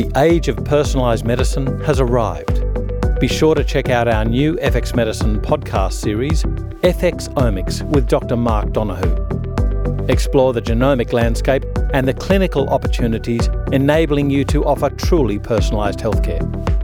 The age of personalised medicine has arrived. Be sure to check out our new FX Medicine podcast series, FX Omics, with Dr. Mark Donohoe. Explore the genomic landscape and the clinical opportunities enabling you to offer truly personalised healthcare.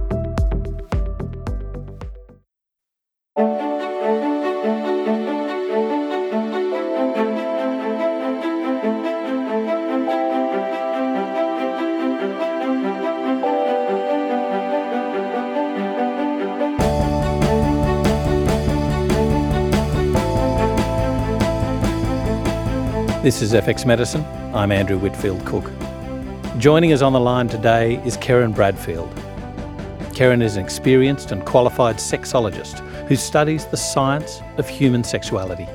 This is FX Medicine. I'm Andrew Whitfield Cook. Joining us on the line today is Kerryn Bradfield. Kerryn is an experienced and qualified sexologist who studies the science of human sexuality.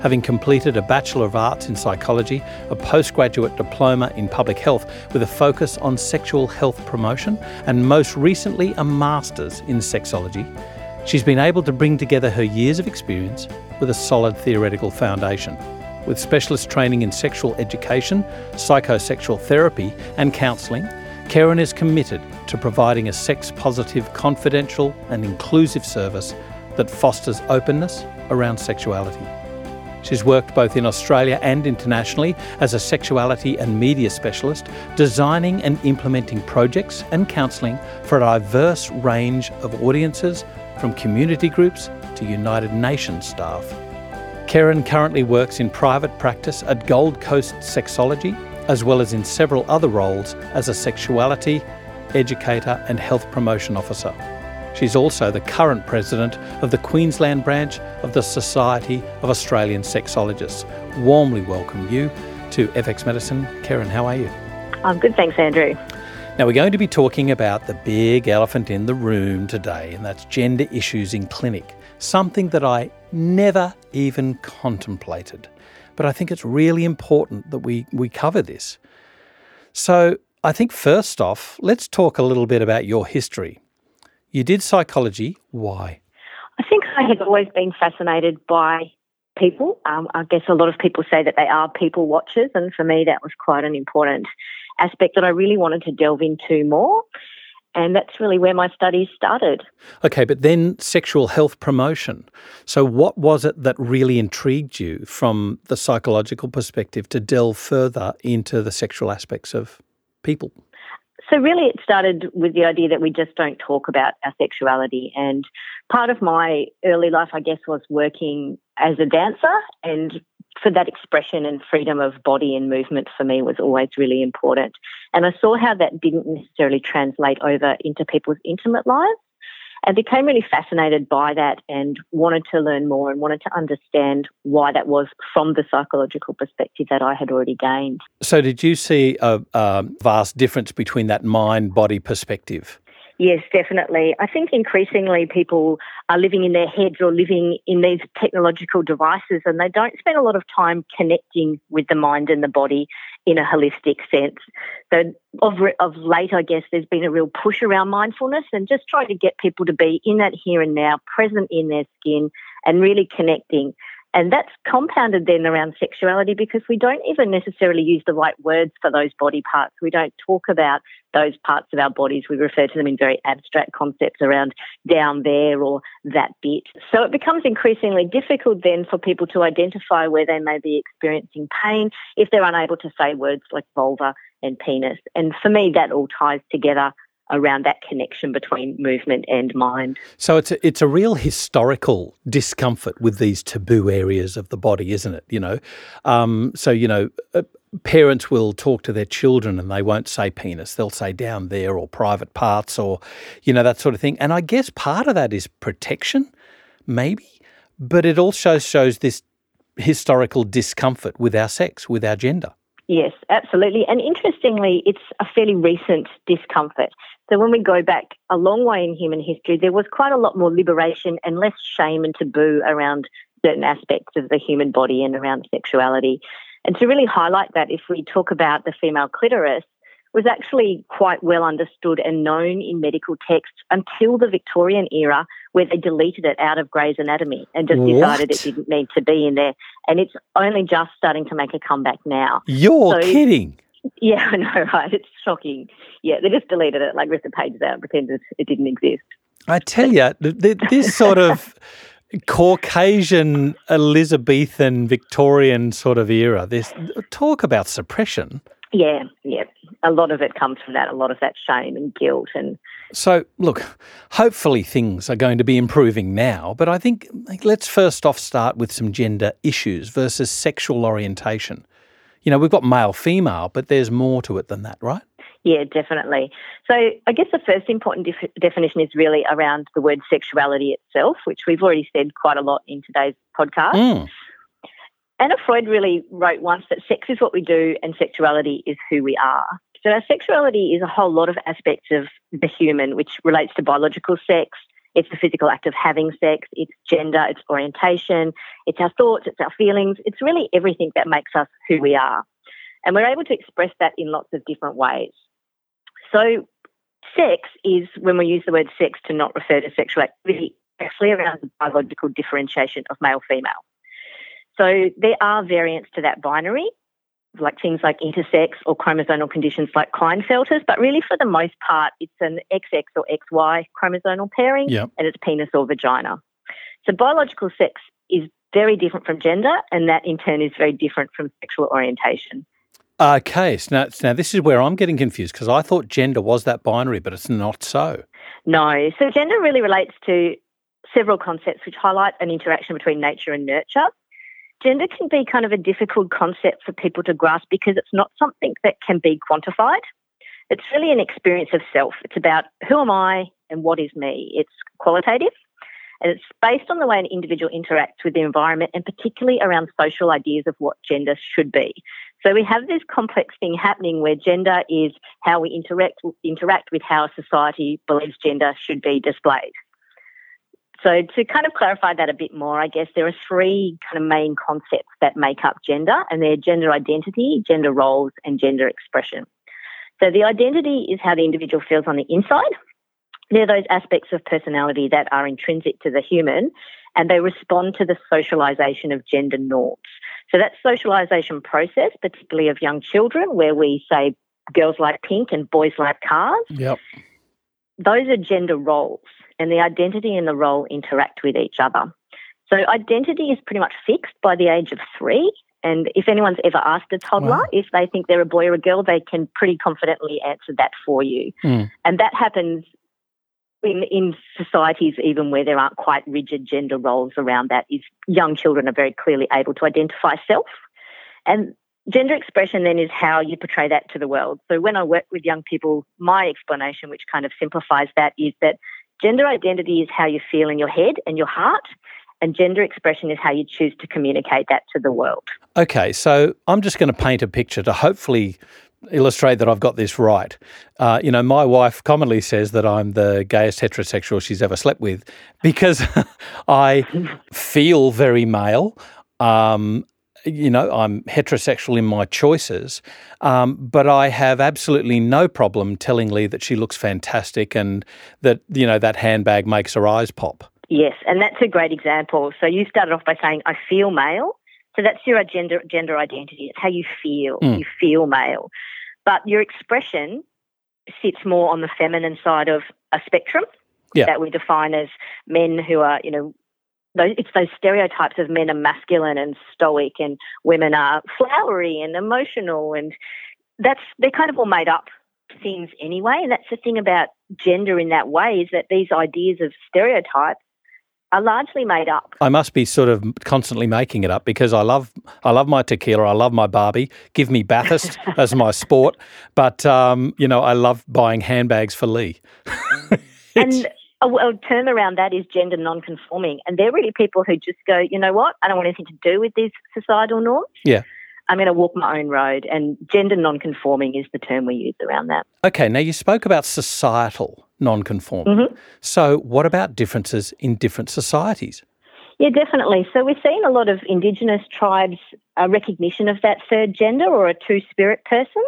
Having completed a Bachelor of Arts in Psychology, a postgraduate diploma in Public Health with a focus on sexual health promotion, and most recently a Master's in Sexology, she's been able to bring together her years of experience with a solid theoretical foundation with specialist training in sexual education, psychosexual therapy, and counselling, Kerryn is committed to providing a sex positive, confidential, and inclusive service that fosters openness around sexuality. She's worked both in Australia and internationally as a sexuality and media specialist, designing and implementing projects and counselling for a diverse range of audiences, from community groups to United Nations staff. Kerryn currently works in private practice at Gold Coast Sexology, as well as in several other roles as a sexuality, educator, and health promotion officer. She's also the current president of the Queensland branch of the Society of Australian Sexologists. Warmly welcome you to FX Medicine. Kerryn, how are you? I'm good, thanks, Andrew. Now, we're going to be talking about the big elephant in the room today, and that's gender issues in clinic something that I never even contemplated. But I think it's really important that we, we cover this. So, I think first off, let's talk a little bit about your history. You did psychology. Why? I think I had always been fascinated by people. Um, I guess a lot of people say that they are people watchers, and for me, that was quite an important aspect that I really wanted to delve into more. And that's really where my studies started. Okay, but then sexual health promotion. So, what was it that really intrigued you from the psychological perspective to delve further into the sexual aspects of people? So, really, it started with the idea that we just don't talk about our sexuality. And part of my early life, I guess, was working as a dancer and for that expression and freedom of body and movement for me was always really important. And I saw how that didn't necessarily translate over into people's intimate lives and became really fascinated by that and wanted to learn more and wanted to understand why that was from the psychological perspective that I had already gained. So, did you see a, a vast difference between that mind body perspective? Yes, definitely. I think increasingly people are living in their heads or living in these technological devices and they don't spend a lot of time connecting with the mind and the body in a holistic sense. So, of, of late, I guess there's been a real push around mindfulness and just trying to get people to be in that here and now, present in their skin, and really connecting. And that's compounded then around sexuality because we don't even necessarily use the right words for those body parts. We don't talk about those parts of our bodies. We refer to them in very abstract concepts around down there or that bit. So it becomes increasingly difficult then for people to identify where they may be experiencing pain if they're unable to say words like vulva and penis. And for me, that all ties together around that connection between movement and mind. So it's a, it's a real historical discomfort with these taboo areas of the body, isn't it? You know, um, so you know. Uh, parents will talk to their children and they won't say penis they'll say down there or private parts or you know that sort of thing and i guess part of that is protection maybe but it also shows this historical discomfort with our sex with our gender Yes, absolutely. And interestingly, it's a fairly recent discomfort. So when we go back a long way in human history, there was quite a lot more liberation and less shame and taboo around certain aspects of the human body and around sexuality. And to really highlight that, if we talk about the female clitoris, was actually quite well understood and known in medical texts until the Victorian era, where they deleted it out of Gray's Anatomy and just what? decided it didn't need to be in there. And it's only just starting to make a comeback now. You're so, kidding. Yeah, I know, right? It's shocking. Yeah, they just deleted it, like ripped the pages out and pretended it didn't exist. I tell you, this sort of Caucasian, Elizabethan, Victorian sort of era, this talk about suppression. Yeah, yeah. A lot of it comes from that, a lot of that shame and guilt and so, look, hopefully things are going to be improving now, but I think let's first off start with some gender issues versus sexual orientation. You know, we've got male female, but there's more to it than that, right? Yeah, definitely. So, I guess the first important def- definition is really around the word sexuality itself, which we've already said quite a lot in today's podcast. Mm. Anna Freud really wrote once that sex is what we do and sexuality is who we are. So our sexuality is a whole lot of aspects of the human, which relates to biological sex. It's the physical act of having sex. It's gender. It's orientation. It's our thoughts. It's our feelings. It's really everything that makes us who we are. And we're able to express that in lots of different ways. So sex is, when we use the word sex to not refer to sexual activity, actually around the biological differentiation of male female. So there are variants to that binary, like things like intersex or chromosomal conditions like Klinefelter's, but really for the most part, it's an XX or XY chromosomal pairing yep. and it's penis or vagina. So biological sex is very different from gender, and that in turn is very different from sexual orientation. Uh, okay, so now, now this is where I'm getting confused because I thought gender was that binary, but it's not so. No, so gender really relates to several concepts which highlight an interaction between nature and nurture gender can be kind of a difficult concept for people to grasp because it's not something that can be quantified. It's really an experience of self. It's about who am I and what is me. It's qualitative and it's based on the way an individual interacts with the environment and particularly around social ideas of what gender should be. So we have this complex thing happening where gender is how we interact interact with how society believes gender should be displayed. So, to kind of clarify that a bit more, I guess there are three kind of main concepts that make up gender, and they're gender identity, gender roles, and gender expression. So, the identity is how the individual feels on the inside. They're those aspects of personality that are intrinsic to the human, and they respond to the socialization of gender norms. So, that socialization process, particularly of young children, where we say girls like pink and boys like cars, yep. those are gender roles and the identity and the role interact with each other. So identity is pretty much fixed by the age of three. And if anyone's ever asked a toddler wow. if they think they're a boy or a girl, they can pretty confidently answer that for you. Mm. And that happens in, in societies even where there aren't quite rigid gender roles around that is young children are very clearly able to identify self. And gender expression then is how you portray that to the world. So when I work with young people, my explanation, which kind of simplifies that, is that Gender identity is how you feel in your head and your heart, and gender expression is how you choose to communicate that to the world. Okay, so I'm just going to paint a picture to hopefully illustrate that I've got this right. Uh, you know, my wife commonly says that I'm the gayest heterosexual she's ever slept with because I feel very male. Um, you know, I'm heterosexual in my choices, um, but I have absolutely no problem telling Lee that she looks fantastic and that, you know, that handbag makes her eyes pop. Yes, and that's a great example. So you started off by saying, I feel male. So that's your gender, gender identity. It's how you feel. Mm. You feel male. But your expression sits more on the feminine side of a spectrum yeah. that we define as men who are, you know, it's those stereotypes of men are masculine and stoic and women are flowery and emotional and that's they're kind of all made up things anyway and that's the thing about gender in that way is that these ideas of stereotypes are largely made up. I must be sort of constantly making it up because I love I love my tequila, I love my Barbie. Give me Bathurst as my sport, but um, you know I love buying handbags for Lee. and a, a term around that is gender non-conforming, and they're really people who just go, you know what, I don't want anything to do with these societal norms. Yeah. I'm going to walk my own road, and gender non-conforming is the term we use around that. Okay, now you spoke about societal non-conforming. Mm-hmm. So, what about differences in different societies? Yeah, definitely. So we're seeing a lot of Indigenous tribes' uh, recognition of that third gender or a two-spirit person.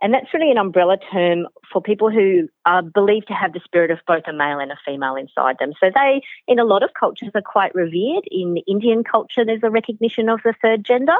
And that's really an umbrella term for people who are believed to have the spirit of both a male and a female inside them. So they, in a lot of cultures, are quite revered. In Indian culture, there's a recognition of the third gender.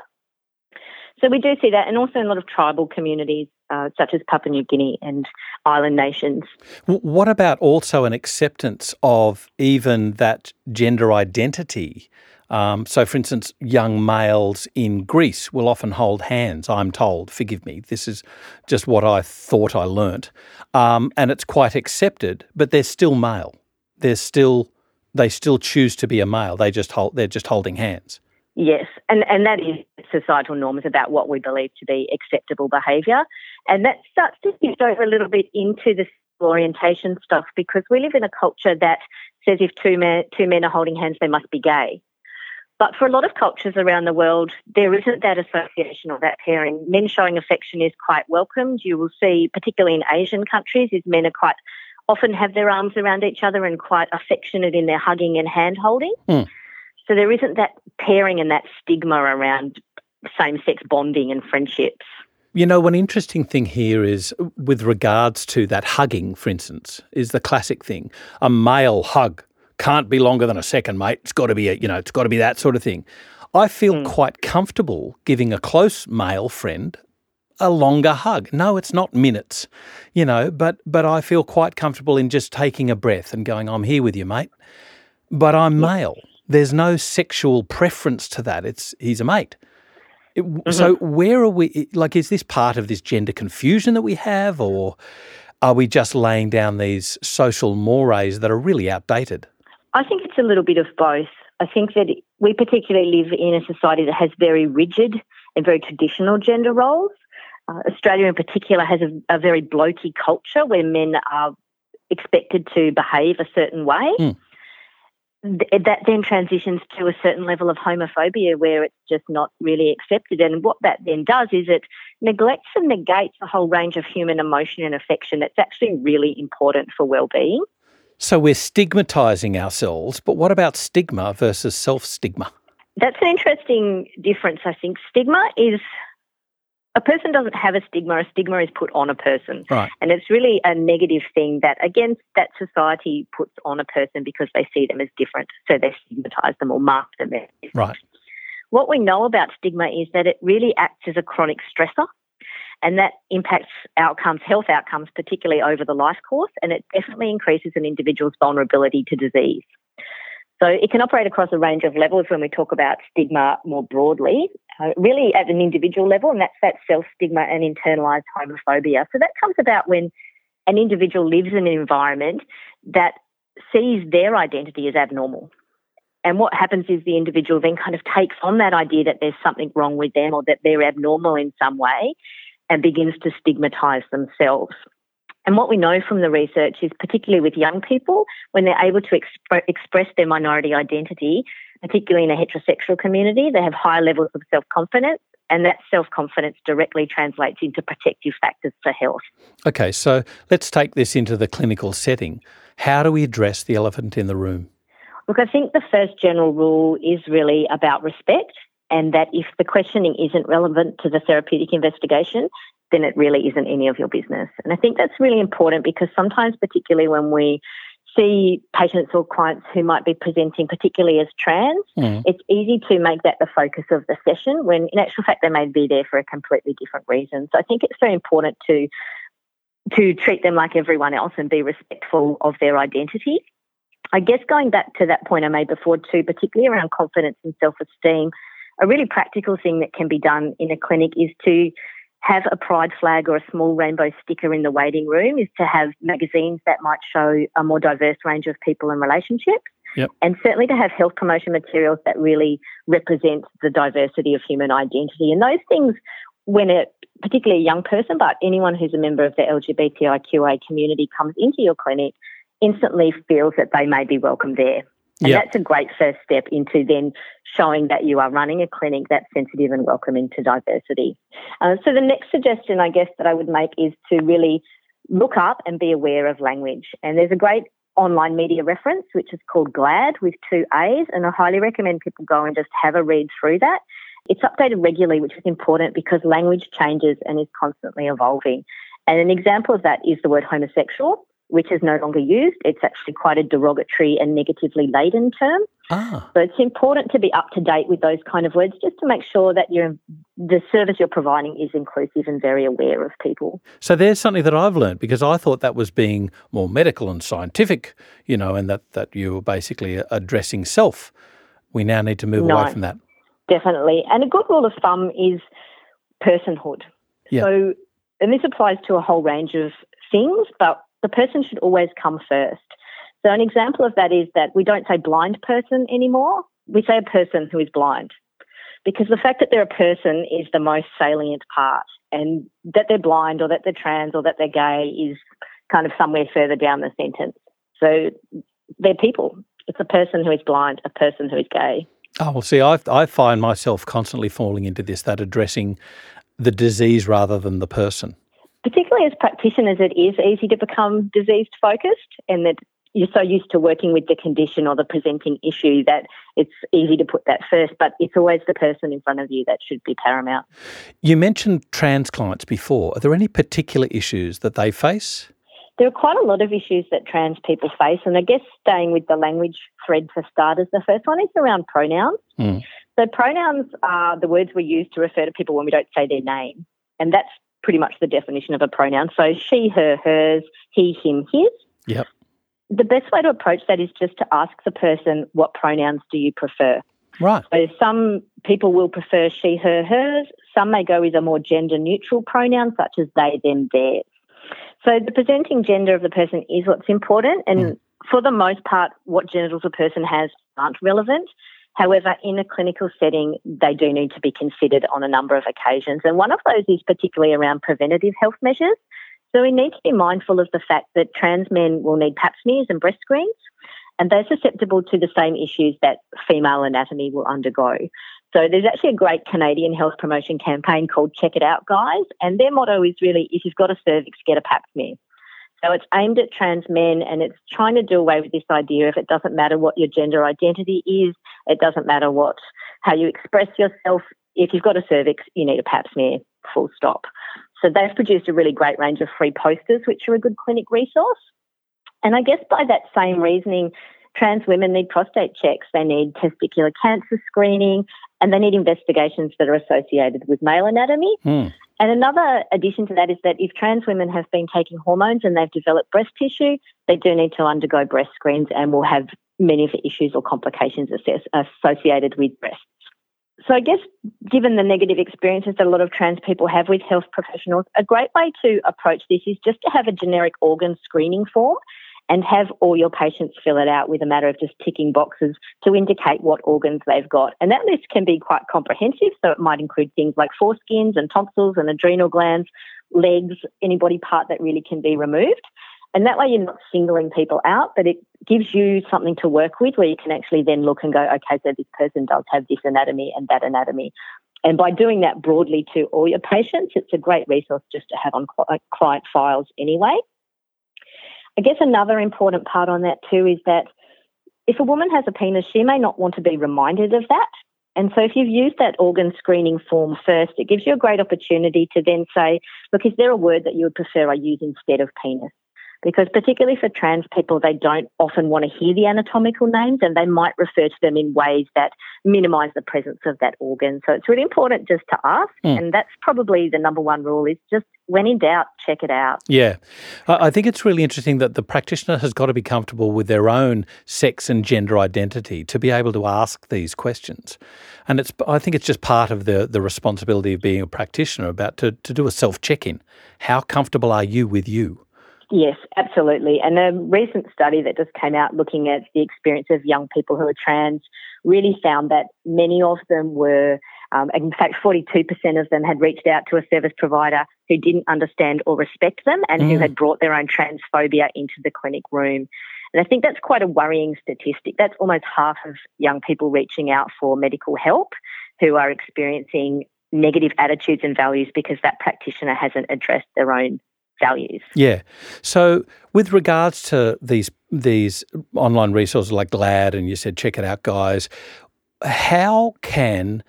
So we do see that, and also in a lot of tribal communities, uh, such as Papua New Guinea and island nations. What about also an acceptance of even that gender identity? Um, so, for instance, young males in Greece will often hold hands, I'm told. Forgive me, this is just what I thought I learnt. Um, and it's quite accepted, but they're still male. They're still, they still choose to be a male. They just hold, they're just holding hands. Yes, and, and that is societal norms about what we believe to be acceptable behaviour. And that starts to shift over a little bit into the orientation stuff because we live in a culture that says if two men, two men are holding hands, they must be gay. But for a lot of cultures around the world, there isn't that association or that pairing. Men showing affection is quite welcomed. You will see, particularly in Asian countries, is men are quite often have their arms around each other and quite affectionate in their hugging and hand holding. Mm. So there isn't that pairing and that stigma around same sex bonding and friendships. You know, one interesting thing here is with regards to that hugging, for instance, is the classic thing. A male hug can't be longer than a second, mate. It's got to be, a, you know, it's got to be that sort of thing. I feel mm. quite comfortable giving a close male friend a longer hug. No, it's not minutes, you know, but but I feel quite comfortable in just taking a breath and going, "I'm here with you, mate." But I'm male, there's no sexual preference to that. It's he's a mate. It, mm-hmm. So where are we? Like, is this part of this gender confusion that we have, or are we just laying down these social mores that are really outdated? I think it's a little bit of both. I think that we particularly live in a society that has very rigid and very traditional gender roles. Uh, Australia, in particular, has a, a, very blokey culture where men are expected to behave a certain way. Mm that then transitions to a certain level of homophobia where it's just not really accepted. And what that then does is it neglects and negates a whole range of human emotion and affection that's actually really important for well-being. So we're stigmatizing ourselves, but what about stigma versus self-stigma? That's an interesting difference, I think. Stigma is a person doesn't have a stigma. A stigma is put on a person. Right. And it's really a negative thing that, again, that society puts on a person because they see them as different. So they stigmatize them or mark them as different. Right. What we know about stigma is that it really acts as a chronic stressor and that impacts outcomes, health outcomes, particularly over the life course, and it definitely increases an individual's vulnerability to disease. So it can operate across a range of levels when we talk about stigma more broadly, uh, really at an individual level, and that's that self stigma and internalized homophobia. So that comes about when an individual lives in an environment that sees their identity as abnormal. And what happens is the individual then kind of takes on that idea that there's something wrong with them or that they're abnormal in some way and begins to stigmatize themselves. And what we know from the research is, particularly with young people, when they're able to exp- express their minority identity, particularly in a heterosexual community, they have high levels of self confidence. And that self confidence directly translates into protective factors for health. Okay, so let's take this into the clinical setting. How do we address the elephant in the room? Look, I think the first general rule is really about respect, and that if the questioning isn't relevant to the therapeutic investigation, then it really isn't any of your business. And I think that's really important because sometimes, particularly when we see patients or clients who might be presenting particularly as trans, mm. it's easy to make that the focus of the session when in actual fact they may be there for a completely different reason. So I think it's very important to to treat them like everyone else and be respectful of their identity. I guess going back to that point I made before too, particularly around confidence and self-esteem, a really practical thing that can be done in a clinic is to have a pride flag or a small rainbow sticker in the waiting room is to have magazines that might show a more diverse range of people and relationships. Yep. And certainly to have health promotion materials that really represent the diversity of human identity. And those things, when a particularly a young person, but anyone who's a member of the LGBTIQA community comes into your clinic, instantly feels that they may be welcome there. And yep. that's a great first step into then showing that you are running a clinic that's sensitive and welcoming to diversity. Uh, so the next suggestion, I guess, that I would make is to really look up and be aware of language. And there's a great online media reference, which is called GLAAD with two A's, and I highly recommend people go and just have a read through that. It's updated regularly, which is important because language changes and is constantly evolving. And an example of that is the word homosexual which is no longer used. It's actually quite a derogatory and negatively laden term. Ah. So it's important to be up to date with those kind of words just to make sure that you're, the service you're providing is inclusive and very aware of people. So there's something that I've learned because I thought that was being more medical and scientific, you know, and that, that you were basically addressing self. We now need to move no, away from that. Definitely. And a good rule of thumb is personhood. Yeah. So, and this applies to a whole range of things, but the person should always come first. So, an example of that is that we don't say blind person anymore, we say a person who is blind. Because the fact that they're a person is the most salient part, and that they're blind or that they're trans or that they're gay is kind of somewhere further down the sentence. So, they're people. It's a person who is blind, a person who is gay. Oh, well, see, I, I find myself constantly falling into this, that addressing the disease rather than the person. Particularly as practitioners, it is easy to become disease focused, and that you're so used to working with the condition or the presenting issue that it's easy to put that first, but it's always the person in front of you that should be paramount. You mentioned trans clients before. Are there any particular issues that they face? There are quite a lot of issues that trans people face, and I guess staying with the language thread for starters, the first one is around pronouns. Mm. So, pronouns are the words we use to refer to people when we don't say their name, and that's pretty much the definition of a pronoun. So, she, her, hers, he, him, his. Yep. The best way to approach that is just to ask the person, what pronouns do you prefer? Right. So some people will prefer she, her, hers. Some may go with a more gender neutral pronoun, such as they, them, theirs. So the presenting gender of the person is what's important, and mm. for the most part, what genitals a person has aren't relevant. However, in a clinical setting, they do need to be considered on a number of occasions. And one of those is particularly around preventative health measures. So we need to be mindful of the fact that trans men will need pap smears and breast screens, and they're susceptible to the same issues that female anatomy will undergo. So there's actually a great Canadian health promotion campaign called Check It Out Guys, and their motto is really if you've got a cervix, get a pap smear. So it's aimed at trans men and it's trying to do away with this idea of it doesn't matter what your gender identity is, it doesn't matter what how you express yourself. If you've got a cervix, you need a pap smear, full stop. So they've produced a really great range of free posters, which are a good clinic resource. And I guess by that same reasoning, trans women need prostate checks, they need testicular cancer screening, and they need investigations that are associated with male anatomy. Mm. And another addition to that is that if trans women have been taking hormones and they've developed breast tissue, they do need to undergo breast screens and will have many of the issues or complications associated with breasts. So, I guess given the negative experiences that a lot of trans people have with health professionals, a great way to approach this is just to have a generic organ screening form and have all your patients fill it out with a matter of just ticking boxes to indicate what organs they've got. And that list can be quite comprehensive. So it might include things like foreskins and tonsils and adrenal glands, legs, any body part that really can be removed. And that way you're not singling people out, but it gives you something to work with where you can actually then look and go, okay, so this person does have this anatomy and that anatomy. And by doing that broadly to all your patients, it's a great resource just to have on client files anyway. I guess another important part on that too is that if a woman has a penis, she may not want to be reminded of that. And so if you've used that organ screening form first, it gives you a great opportunity to then say, look, is there a word that you would prefer I use instead of penis? Because particularly for trans people, they don't often want to hear the anatomical names and they might refer to them in ways that minimize the presence of that organ. So it's really important just to ask. Mm. And that's probably the number one rule is just when in doubt, check it out. Yeah. I think it's really interesting that the practitioner has got to be comfortable with their own sex and gender identity to be able to ask these questions. And it's I think it's just part of the, the responsibility of being a practitioner about to, to do a self check in. How comfortable are you with you? Yes, absolutely. And a recent study that just came out looking at the experience of young people who are trans really found that many of them were, um, in fact, 42% of them had reached out to a service provider who didn't understand or respect them and mm. who had brought their own transphobia into the clinic room. And I think that's quite a worrying statistic. That's almost half of young people reaching out for medical help who are experiencing negative attitudes and values because that practitioner hasn't addressed their own values. Yeah. So with regards to these these online resources like GLAAD and you said check it out guys, how can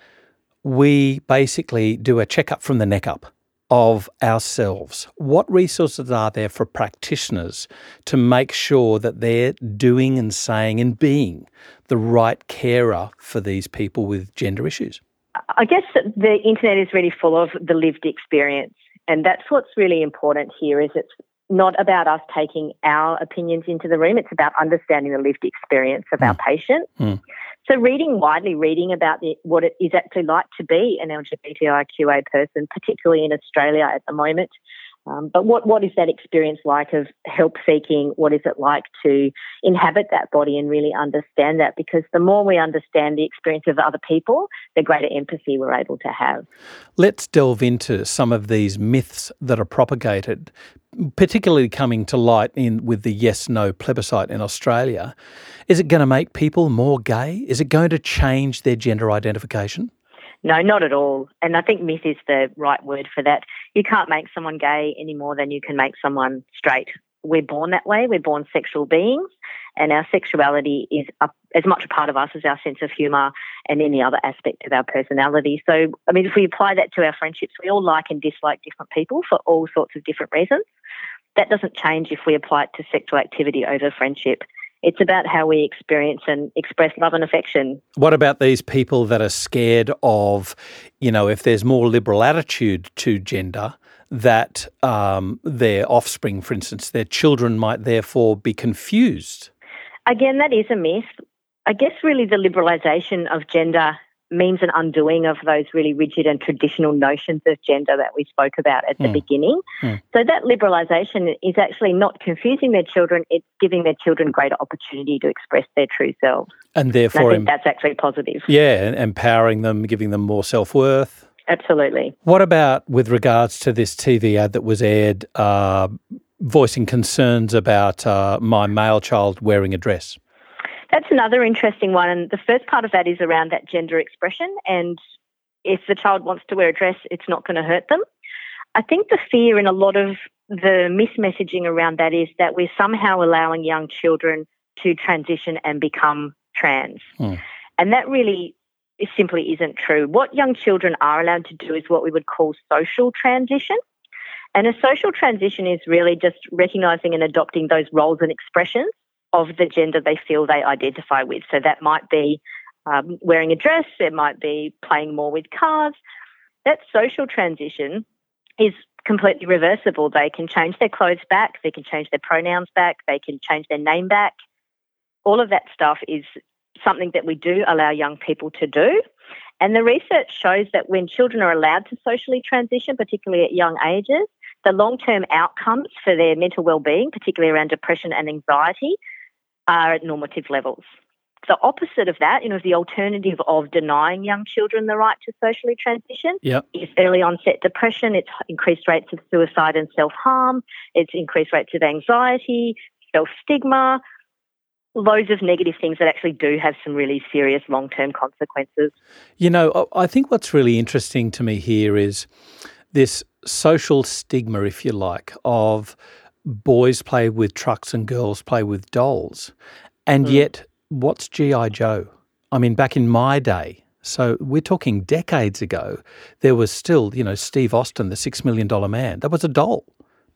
we basically do a checkup from the neck up? of ourselves, what resources are there for practitioners to make sure that they're doing and saying and being the right carer for these people with gender issues? I guess the internet is really full of the lived experience, and that's what's really important here. Is it's not about us taking our opinions into the room; it's about understanding the lived experience of mm. our patient. Mm. So, reading widely, reading about the, what it is actually like to be an LGBTIQA person, particularly in Australia at the moment, um, but what, what is that experience like of help seeking? What is it like to inhabit that body and really understand that? Because the more we understand the experience of other people, the greater empathy we're able to have. Let's delve into some of these myths that are propagated, particularly coming to light in with the yes no plebiscite in Australia. Is it going to make people more gay? Is it going to change their gender identification? No, not at all. And I think myth is the right word for that. You can't make someone gay any more than you can make someone straight. We're born that way. We're born sexual beings, and our sexuality is a, as much a part of us as our sense of humour and any other aspect of our personality. So, I mean, if we apply that to our friendships, we all like and dislike different people for all sorts of different reasons. That doesn't change if we apply it to sexual activity over friendship. It's about how we experience and express love and affection. What about these people that are scared of, you know, if there's more liberal attitude to gender, that um, their offspring, for instance, their children might therefore be confused? Again, that is a myth. I guess really the liberalisation of gender means an undoing of those really rigid and traditional notions of gender that we spoke about at the hmm. beginning. Mm. So that liberalisation is actually not confusing their children, it's giving their children greater opportunity to express their true selves. And therefore, and think that's actually positive. Yeah, empowering them, giving them more self worth. Absolutely. What about with regards to this TV ad that was aired uh, voicing concerns about uh, my male child wearing a dress? That's another interesting one. And the first part of that is around that gender expression. And if the child wants to wear a dress, it's not going to hurt them. I think the fear in a lot of the mismessaging around that is that we're somehow allowing young children to transition and become trans. Hmm. And that really simply isn't true. What young children are allowed to do is what we would call social transition. And a social transition is really just recognizing and adopting those roles and expressions of the gender they feel they identify with. So that might be um, wearing a dress, it might be playing more with cars. That social transition is completely reversible. They can change their clothes back, they can change their pronouns back, they can change their name back. All of that stuff is something that we do allow young people to do. And the research shows that when children are allowed to socially transition, particularly at young ages, the long term outcomes for their mental well-being, particularly around depression and anxiety, are at normative levels. The opposite of that, you know, the alternative of denying young children the right to socially transition yep. is early onset depression, it's increased rates of suicide and self harm, it's increased rates of anxiety, self stigma, loads of negative things that actually do have some really serious long term consequences. You know, I think what's really interesting to me here is this social stigma, if you like, of boys play with trucks and girls play with dolls. And mm. yet, what's G.I. Joe? I mean, back in my day, so we're talking decades ago, there was still, you know, Steve Austin, the $6 million man. That was a doll,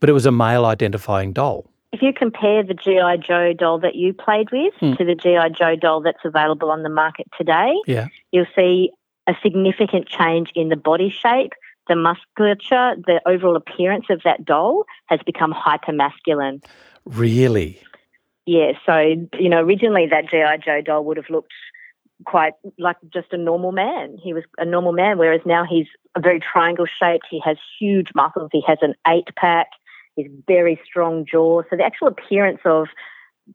but it was a male identifying doll. If you compare the G.I. Joe doll that you played with mm. to the G.I. Joe doll that's available on the market today, yeah. you'll see a significant change in the body shape, the musculature, the overall appearance of that doll has become hyper masculine. Really? Yeah. So, you know, originally that G.I. Joe doll would have looked quite like just a normal man. He was a normal man, whereas now he's a very triangle shaped. He has huge muscles. He has an eight pack. He's very strong jaw. So the actual appearance of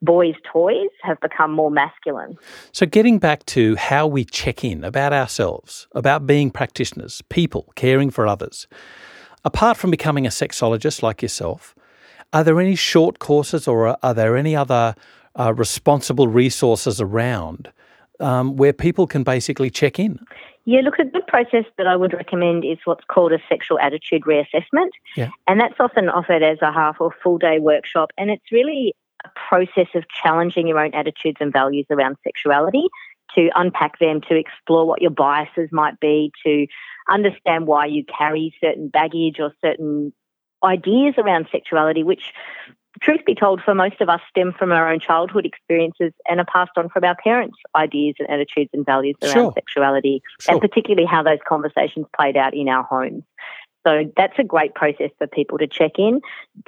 boys' toys have become more masculine. So, getting back to how we check in about ourselves, about being practitioners, people, caring for others, apart from becoming a sexologist like yourself, are there any short courses or are there any other uh, responsible resources around um, where people can basically check in? Yeah, look, a good process that I would recommend is what's called a sexual attitude reassessment. Yeah. And that's often offered as a half or full day workshop. And it's really process of challenging your own attitudes and values around sexuality to unpack them, to explore what your biases might be, to understand why you carry certain baggage or certain ideas around sexuality, which, truth be told, for most of us stem from our own childhood experiences and are passed on from our parents' ideas and attitudes and values around Sure. sexuality, Sure. and particularly how those conversations played out in our homes. So that's a great process for people to check in.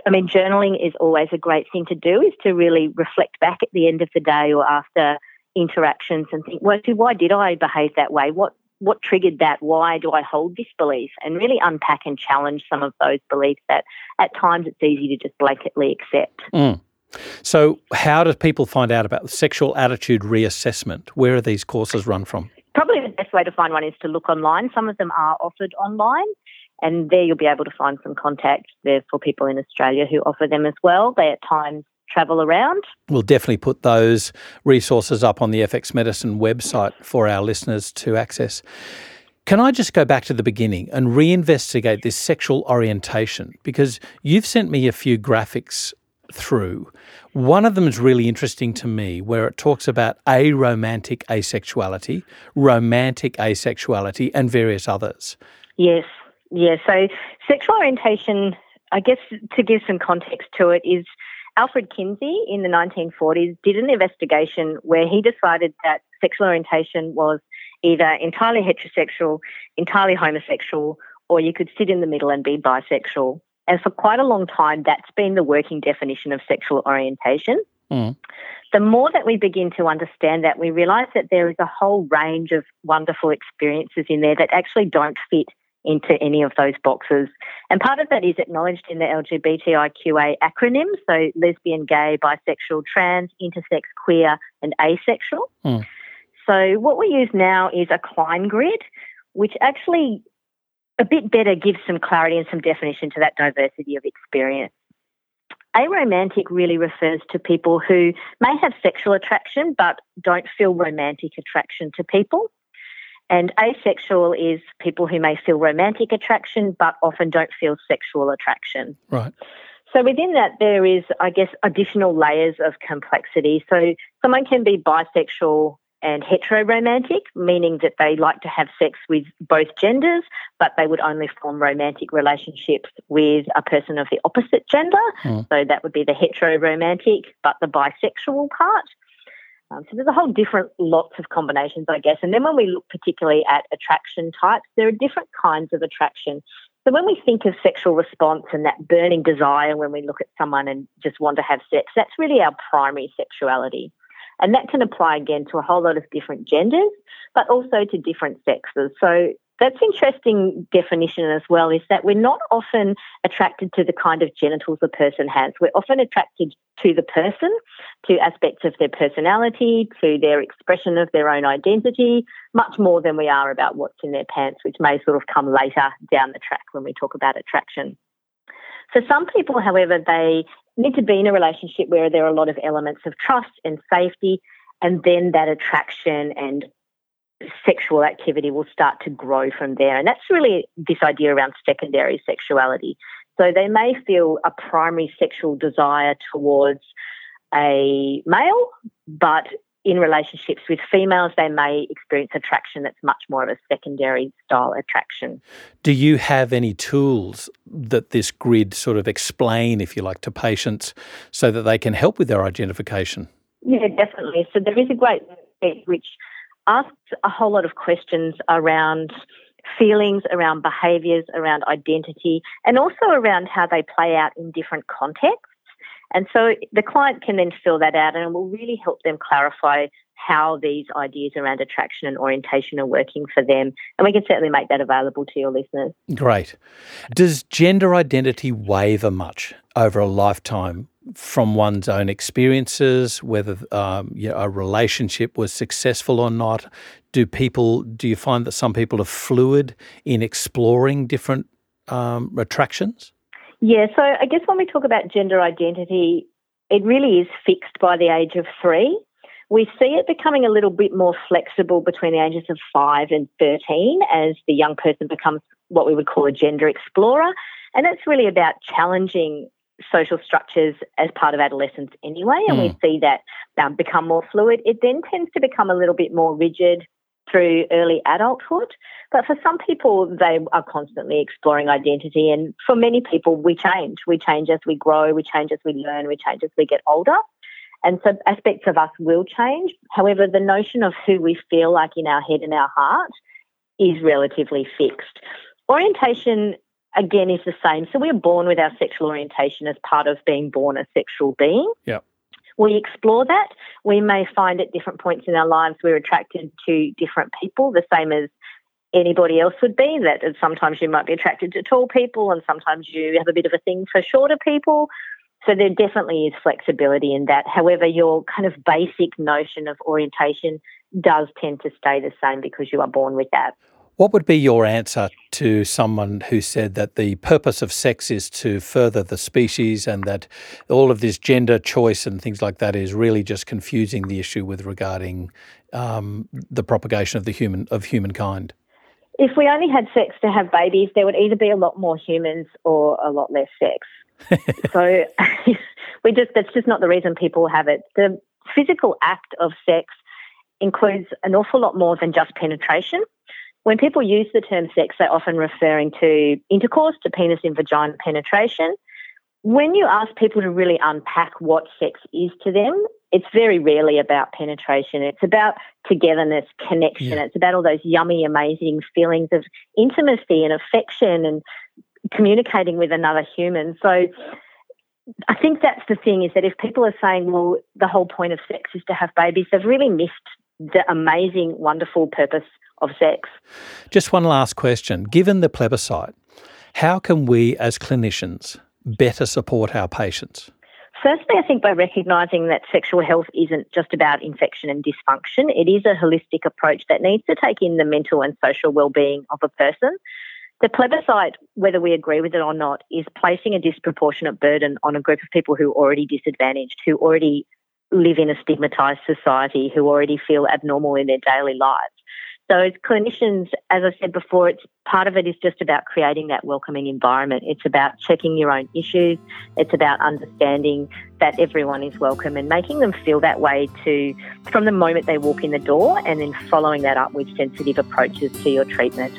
I mean, journaling is always a great thing to do, is to really reflect back at the end of the day or after interactions and think, well, actually, why did I behave that way? What what triggered that? Why do I hold this belief? And really unpack and challenge some of those beliefs that at times it's easy to just blanketly accept. Mm. So, how do people find out about the sexual attitude reassessment? Where are these courses run from? Probably the best way to find one is to look online. Some of them are offered online, and there you'll be able to find some contacts there for people in Australia who offer them as well. They at times travel around. We'll definitely put those resources up on the FX Medicine website for our listeners to access. Can I just go back to the beginning and reinvestigate this sexual orientation? Because you've sent me a few graphics through. One of them is really interesting to me, where it talks about aromantic asexuality, romantic asexuality, and various others. Yes, yes. So sexual orientation, I guess to give some context to it, is Alfred Kinsey in the 1940s did an investigation where he decided that sexual orientation was either entirely heterosexual, entirely homosexual, or you could sit in the middle and be bisexual. And for quite a long time, that's been the working definition of sexual orientation. Mm. The more that we begin to understand that, we realize that there is a whole range of wonderful experiences in there that actually don't fit into any of those boxes. And part of that is acknowledged in the LGBTIQA acronyms, so lesbian, gay, bisexual, trans, intersex, queer, and asexual. Mm. So what we use now is a Klein grid, which actually a bit better gives some clarity and some definition to that diversity of experience. Aromantic really refers to people who may have sexual attraction but don't feel romantic attraction to people. And asexual is people who may feel romantic attraction but often don't feel sexual attraction. Right. So within that, there is, I guess, additional layers of complexity. So someone can be bisexual and heteroromantic, meaning that they like to have sex with both genders, but they would only form romantic relationships with a person of the opposite gender. Mm. So that would be the heteroromantic, but the bisexual part. Um, so there's a whole different lots of combinations, I guess. And then when we look particularly at attraction types, there are different kinds of attraction. So when we think of sexual response and that burning desire when we look at someone and just want to have sex, that's really our primary sexuality. And that can apply again to a whole lot of different genders, but also to different sexes. So that's interesting definition as well is that we're not often attracted to the kind of genitals a person has. We're often attracted to the person, to aspects of their personality, to their expression of their own identity, much more than we are about what's in their pants, which may sort of come later down the track when we talk about attraction. For some people, however, they need to be in a relationship where there are a lot of elements of trust and safety, and then that attraction and sexual activity will start to grow from there. And that's really this idea around secondary sexuality. So they may feel a primary sexual desire towards a male, but in relationships with females, they may experience attraction that's much more of a secondary style attraction. Do you have any tools that this grid sort of explain, if you like, to patients so that they can help with their identification? Yeah, definitely. So there is a great which asks a whole lot of questions around feelings, around behaviours, around identity, and also around how they play out in different contexts. And so the client can then fill that out and it will really help them clarify how these ideas around attraction and orientation are working for them. And we can certainly make that available to your listeners. Great. Does gender identity waver much over a lifetime from one's own experiences, whether um, you know, a relationship was successful or not? Do people, do you find that some people are fluid in exploring different um, attractions? Yeah, so I guess when we talk about gender identity, it really is fixed by the age of three. We see it becoming a little bit more flexible between the ages of five and 13 as the young person becomes what we would call a gender explorer. And that's really about challenging social structures as part of adolescence anyway, and mm. we see that um, become more fluid. It then tends to become a little bit more rigid through early adulthood. But for some people, they are constantly exploring identity. And for many people, we change. We change as we grow, we change as we learn, we change as we get older. And so aspects of us will change. However, the notion of who we feel like in our head and our heart is relatively fixed. Orientation, again, is the same. So we're born with our sexual orientation as part of being born a sexual being. Yeah. We explore that. We may find at different points in our lives we're attracted to different people, the same as anybody else would be. That sometimes you might be attracted to tall people, and sometimes you have a bit of a thing for shorter people. So there definitely is flexibility in that. However, your kind of basic notion of orientation does tend to stay the same because you are born with that. What would be your answer to someone who said that the purpose of sex is to further the species and that all of this gender choice and things like that is really just confusing the issue with regarding um, the propagation of the human of humankind? If we only had sex to have babies, there would either be a lot more humans or a lot less sex. so we just that's just not the reason people have it. The physical act of sex includes an awful lot more than just penetration. When people use the term sex, they're often referring to intercourse, to penis and vagina penetration. When you ask people to really unpack what sex is to them, it's very rarely about penetration. It's about togetherness, connection. Yeah. It's about all those yummy, amazing feelings of intimacy and affection and communicating with another human. So I think that's the thing is that if people are saying, well, the whole point of sex is to have babies, they've really missed the amazing, wonderful purpose of sex. Just one last question. Given the plebiscite, how can we as clinicians better support our patients? Firstly, I think by recognising that sexual health isn't just about infection and dysfunction, it is a holistic approach that needs to take in the mental and social well-being of a person. The plebiscite, whether we agree with it or not, is placing a disproportionate burden on a group of people who are already disadvantaged, who already live in a stigmatised society, who already feel abnormal in their daily lives. So, as clinicians, as I said before, it's part of it is just about creating that welcoming environment. It's about checking your own issues. It's about understanding that everyone is welcome and making them feel that way to from the moment they walk in the door, and then following that up with sensitive approaches to your treatment.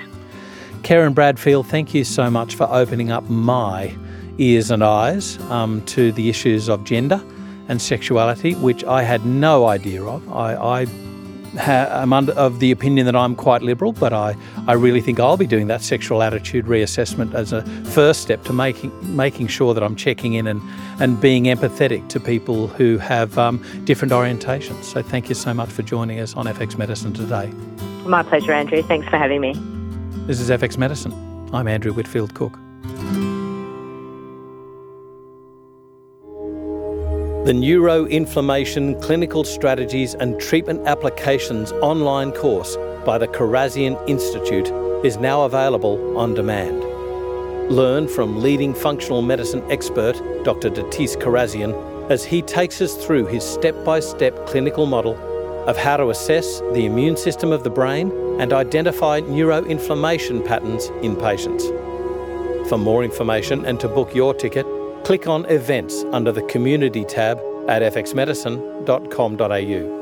Kerryn Bradfield, thank you so much for opening up my ears and eyes um, to the issues of gender and sexuality, which I had no idea of. I, I am under, of the opinion that I'm quite liberal, but I, I really think I'll be doing that sexual attitude reassessment as a first step to making making sure that I'm checking in and, and being empathetic to people who have um, different orientations. So thank you so much for joining us on FX Medicine today. My pleasure, Andrew. Thanks for having me. This is FX Medicine. I'm Andrew Whitfield Cook. The Neuroinflammation Clinical Strategies and Treatment Applications online course by the Kharrazian Institute is now available on demand. Learn from leading functional medicine expert Dr. Datis Kharrazian as he takes us through his step by step clinical model of how to assess the immune system of the brain and identify neuroinflammation patterns in patients. For more information and to book your ticket, click on Events under the Community tab at fxmedicine.com.au.